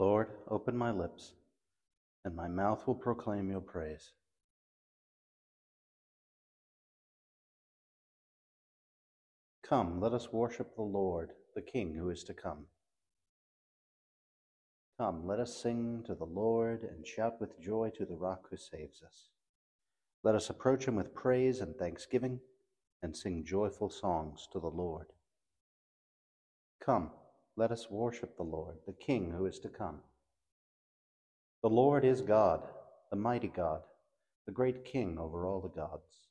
Lord, open my lips, and my mouth will proclaim your praise. Come, let us worship the Lord, the King who is to come. Come, let us sing to the Lord and shout with joy to the rock who saves us. Let us approach him with praise and thanksgiving and sing joyful songs to the Lord. Come, let us worship the Lord, the King who is to come. The Lord is God, the mighty God, the great King over all the gods.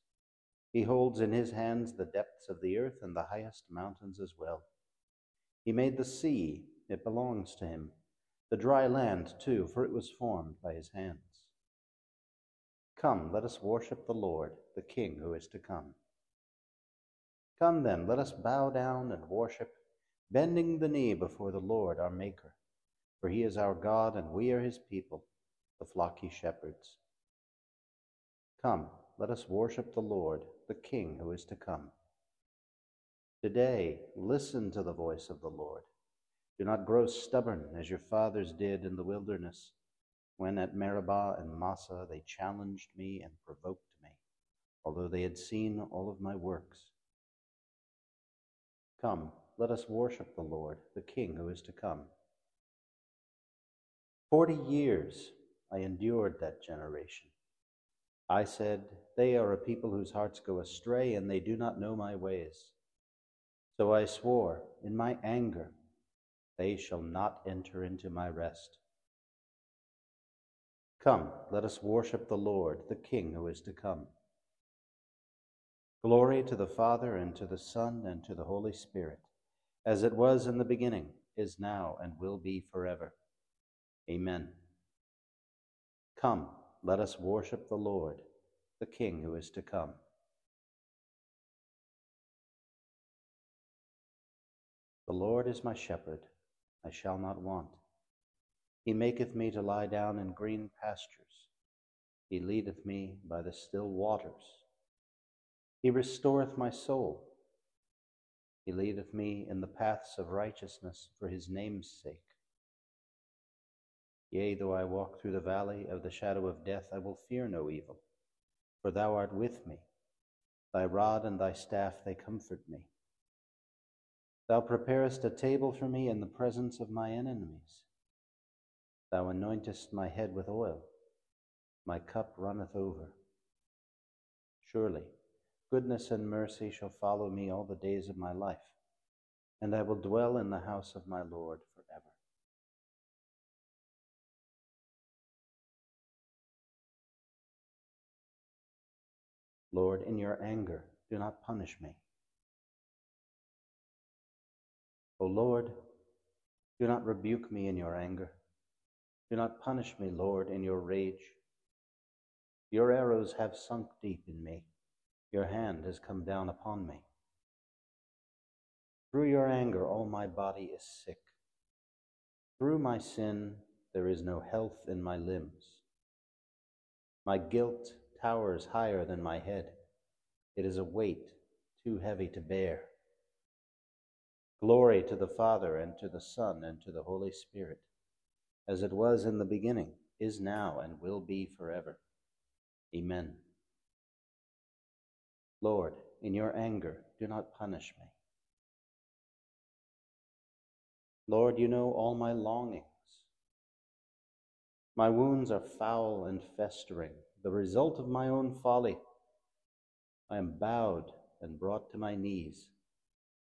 He holds in his hands the depths of the earth and the highest mountains as well. He made the sea, it belongs to him, the dry land too, for it was formed by his hands. Come, let us worship the Lord, the King who is to come. Come then, let us bow down and worship, bending the knee before the Lord our Maker. For he is our God, and we are his people, the flock he shepherds. Come, let us worship the Lord, the King who is to come. Today, listen to the voice of the Lord. Do not grow stubborn as your fathers did in the wilderness, when at Meribah and Massah they challenged me and provoked me, although they had seen all of my works. Come, let us worship the Lord, the King who is to come. Forty years I endured that generation. I said, They are a people whose hearts go astray, and they do not know my ways. So I swore in my anger, they shall not enter into my rest. Come, let us worship the Lord, the King who is to come. Glory to the Father, and to the Son, and to the Holy Spirit, as it was in the beginning, is now, and will be forever. Amen. Come, let us worship the Lord, the King who is to come. The Lord is my shepherd I shall not want. He maketh me to lie down in green pastures. He leadeth me by the still waters. He restoreth my soul. He leadeth me in the paths of righteousness for his name's sake. Yea, though I walk through the valley of the shadow of death, I will fear no evil, for thou art with me. Thy rod and thy staff, they comfort me. Thou preparest a table for me in the presence of my enemies. Thou anointest my head with oil, my cup runneth over. Surely goodness and mercy shall follow me all the days of my life, and I will dwell in the house of my Lord forever. Lord, in your anger, do not punish me. O Lord, do not rebuke me in your anger. Do not punish me, Lord, in your rage. Your arrows have sunk deep in me. Your hand has come down upon me. Through your anger, all my body is sick. Through my sin, there is no health in my limbs. My guilt towers higher than my head. It is a weight too heavy to bear. Glory to the Father, and to the Son, and to the Holy Spirit, as it was in the beginning, is now, and will be forever. Amen. Lord, in your anger, do not punish me. Lord, you know all my longings. My wounds are foul and festering, the result of my own folly. I am bowed and brought to my knees.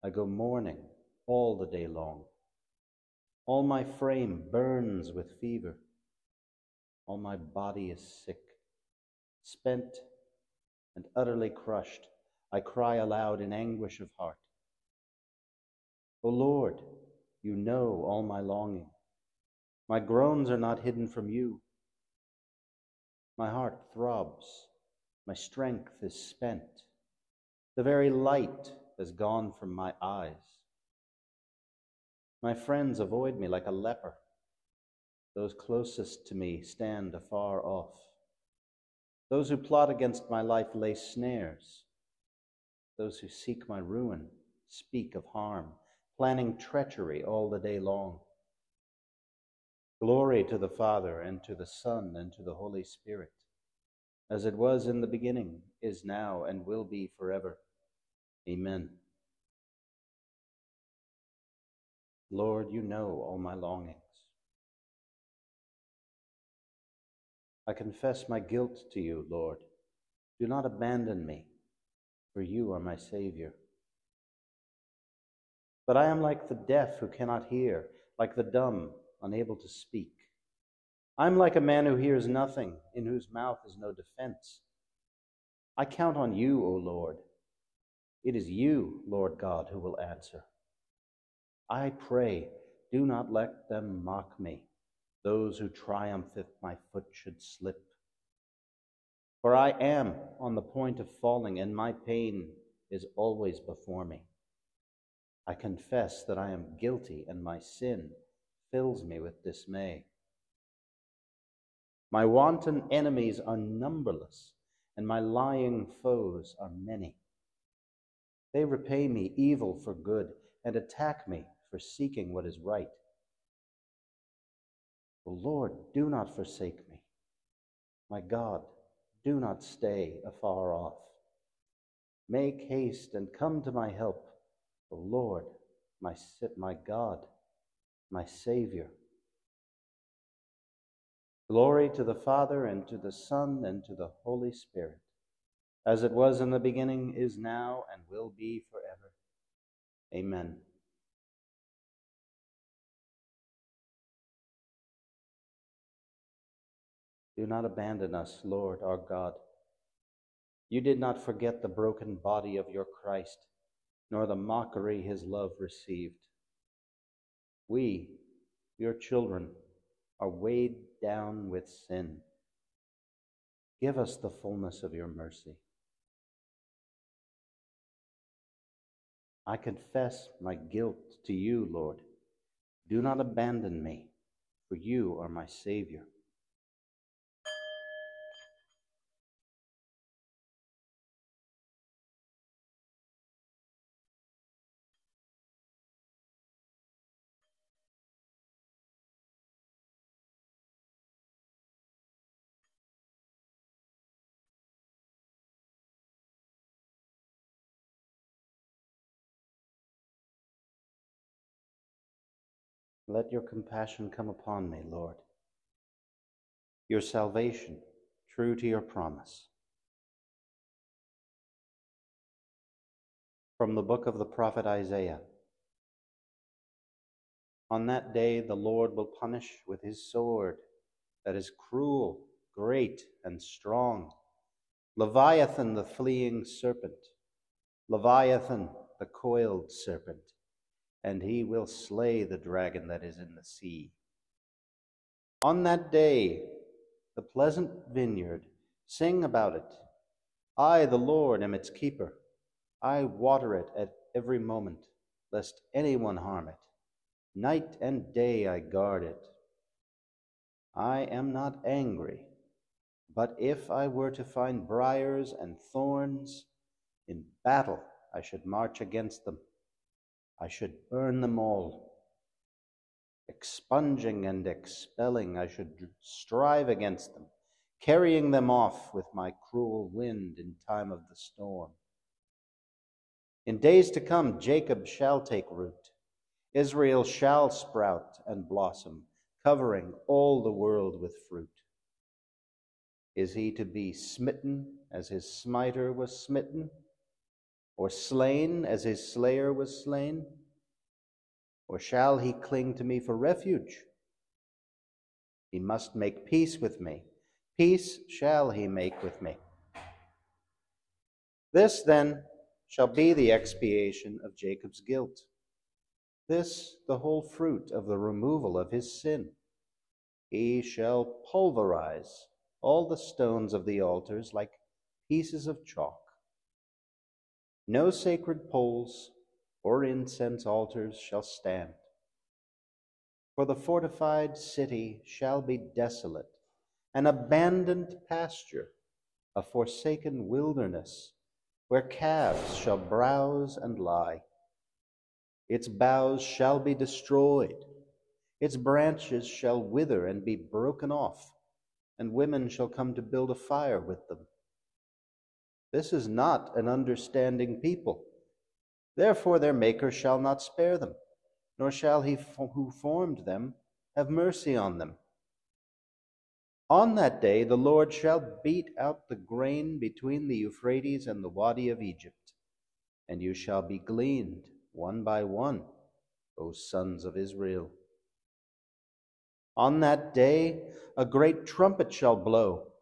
I go mourning all the day long. All my frame burns with fever. All my body is sick, spent and utterly crushed. I cry aloud in anguish of heart. O Lord, you know all my longing. My groans are not hidden from you. My heart throbs. My strength is spent. The very light has gone from my eyes. My friends avoid me like a leper. Those closest to me stand afar off. Those who plot against my life lay snares. Those who seek my ruin speak of harm, planning treachery all the day long. Glory to the Father, and to the Son, and to the Holy Spirit, as it was in the beginning, is now, and will be forever. Amen. Lord, you know all my longings. I confess my guilt to you, Lord. Do not abandon me, for you are my Savior. But I am like the deaf who cannot hear, like the dumb unable to speak. I'm like a man who hears nothing, in whose mouth is no defense. I count on you, O Lord. It is you, Lord God, who will answer. I pray, do not let them mock me, those who triumph if my foot should slip. For I am on the point of falling, and my pain is always before me. I confess that I am guilty, and my sin fills me with dismay. My wanton enemies are numberless, and my lying foes are many. They repay me evil for good and attack me for seeking what is right. Lord, do not forsake me. My God, do not stay afar off. Make haste and come to my help, O Lord, my, my God my Savior. Glory to the Father, and to the Son, and to the Holy Spirit, as it was in the beginning, is now, and will be forever. Amen. Do not abandon us, Lord our God. You did not forget the broken body of your Christ, nor the mockery his love received. We, your children, are weighed down with sin. Give us the fullness of your mercy. I confess my guilt to you, Lord. Do not abandon me, for you are my Savior. Let your compassion come upon me, Lord. Your salvation, true to your promise. From the book of the prophet Isaiah On that day the Lord will punish with his sword that is cruel, great, and strong. Leviathan, the fleeing serpent, Leviathan, the coiled serpent and he will slay the dragon that is in the sea. On that day, the pleasant vineyard, sing about it. I, the Lord, am its keeper. I water it at every moment, lest anyone harm it. Night and day I guard it. I am not angry, but if I were to find briars and thorns, in battle I should march against them. I should burn them all. Expunging and expelling, I should strive against them, carrying them off with my cruel wind in time of the storm. In days to come, Jacob shall take root, Israel shall sprout and blossom, covering all the world with fruit. Is he to be smitten as his smiter was smitten? Or slain as his slayer was slain? Or shall he cling to me for refuge? He must make peace with me. Peace shall he make with me. This, then, shall be the expiation of Jacob's guilt. This, the whole fruit of the removal of his sin. He shall pulverize all the stones of the altars like pieces of chalk. No sacred poles or incense altars shall stand. For the fortified city shall be desolate, an abandoned pasture, a forsaken wilderness, where calves shall browse and lie. Its boughs shall be destroyed, Its branches shall wither and be broken off, and women shall come to build a fire with them. This is not an understanding people. Therefore their Maker shall not spare them, nor shall he who formed them have mercy on them. On that day the Lord shall beat out the grain between the Euphrates and the Wadi of Egypt, and you shall be gleaned one by one, O sons of Israel. On that day a great trumpet shall blow,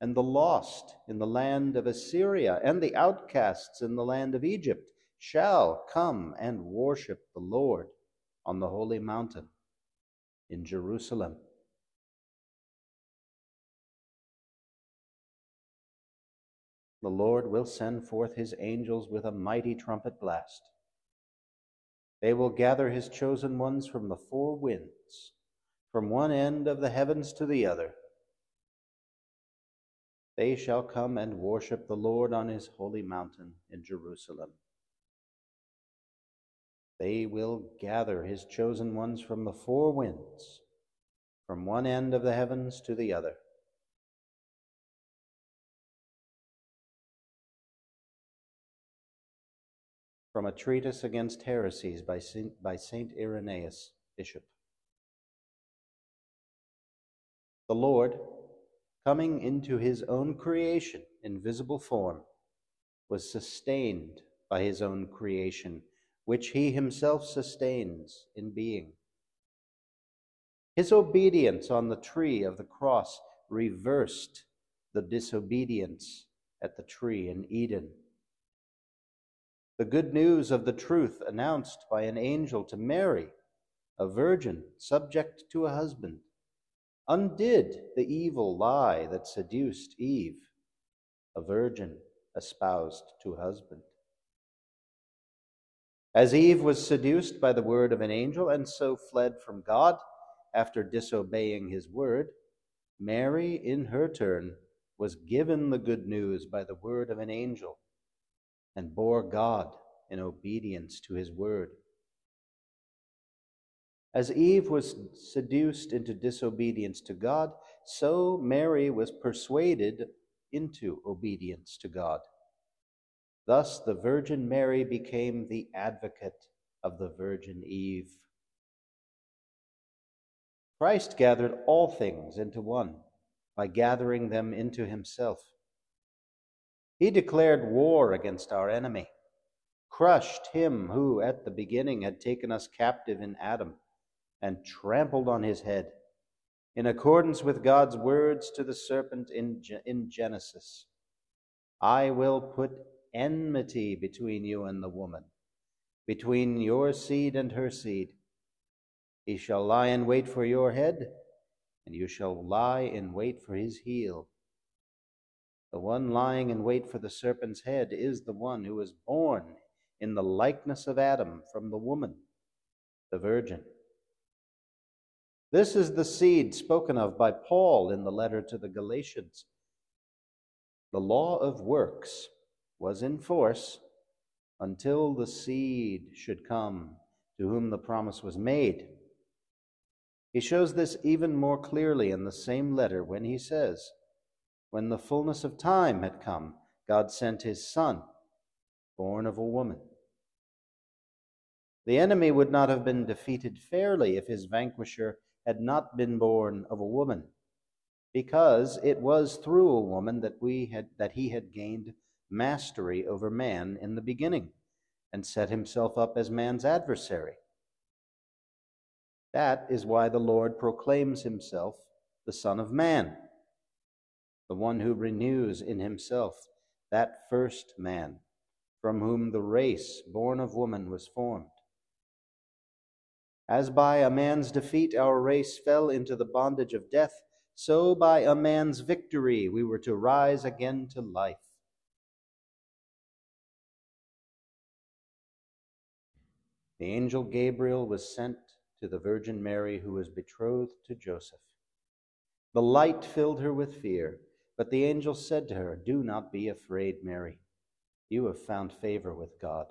and the lost in the land of Assyria and the outcasts in the land of Egypt shall come and worship the Lord on the holy mountain in Jerusalem. The Lord will send forth his angels with a mighty trumpet blast. They will gather his chosen ones from the four winds, from one end of the heavens to the other. They shall come and worship the Lord on his holy mountain in Jerusalem. They will gather his chosen ones from the four winds, from one end of the heavens to the other. From a treatise against heresies by Saint, by Saint Irenaeus, Bishop. The Lord, coming into his own creation in visible form, was sustained by his own creation which he himself sustains in being. His obedience on the tree of the cross reversed the disobedience at the tree in Eden. The good news of the truth announced by an angel to Mary, a virgin subject to a husband, undid the evil lie that seduced Eve, a virgin espoused to husband. As Eve was seduced by the word of an angel and so fled from God after disobeying his word, Mary, in her turn, was given the good news by the word of an angel and bore God in obedience to his word. As Eve was seduced into disobedience to God, so Mary was persuaded into obedience to God. Thus, the Virgin Mary became the advocate of the Virgin Eve. Christ gathered all things into one by gathering them into himself. He declared war against our enemy, crushed him who at the beginning had taken us captive in Adam, and trampled on his head, in accordance with God's words to the serpent in, in Genesis I will put enmity between you and the woman, between your seed and her seed. He shall lie in wait for your head, and you shall lie in wait for his heel. The one lying in wait for the serpent's head is the one who was born in the likeness of Adam from the woman, the virgin. This is the seed spoken of by Paul in the letter to the Galatians. The law of works was in force until the seed should come to whom the promise was made. He shows this even more clearly in the same letter when he says, When the fullness of time had come, God sent his Son, born of a woman. The enemy would not have been defeated fairly if his vanquisher had not been born of a woman, because it was through a woman that we had that he had gained mastery over man in the beginning and set himself up as man's adversary. That is why the Lord proclaims himself the Son of Man, the one who renews in himself that first man from whom the race born of woman was formed. As by a man's defeat our race fell into the bondage of death, so by a man's victory we were to rise again to life. The angel Gabriel was sent to the Virgin Mary, who was betrothed to Joseph. The light filled her with fear, but the angel said to her, Do not be afraid, Mary. You have found favor with God.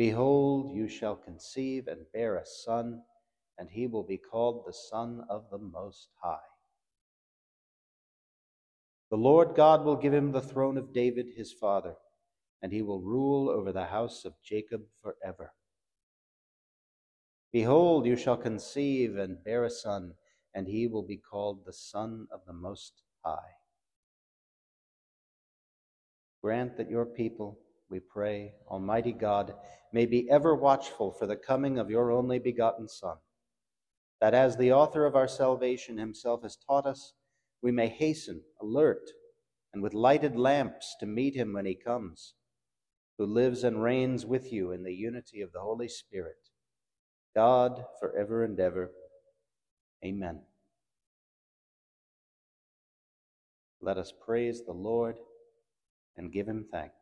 Behold, you shall conceive and bear a son, and he will be called the Son of the Most High. The Lord God will give him the throne of David his father, and he will rule over the house of Jacob forever. Behold, you shall conceive and bear a son, and he will be called the Son of the Most High. Grant that your people, we pray, Almighty God, may be ever watchful for the coming of your only begotten Son that as the author of our salvation himself has taught us, we may hasten, alert, and with lighted lamps to meet him when he comes, who lives and reigns with you in the unity of the Holy Spirit, God forever and ever. Amen. Let us praise the Lord and give him thanks.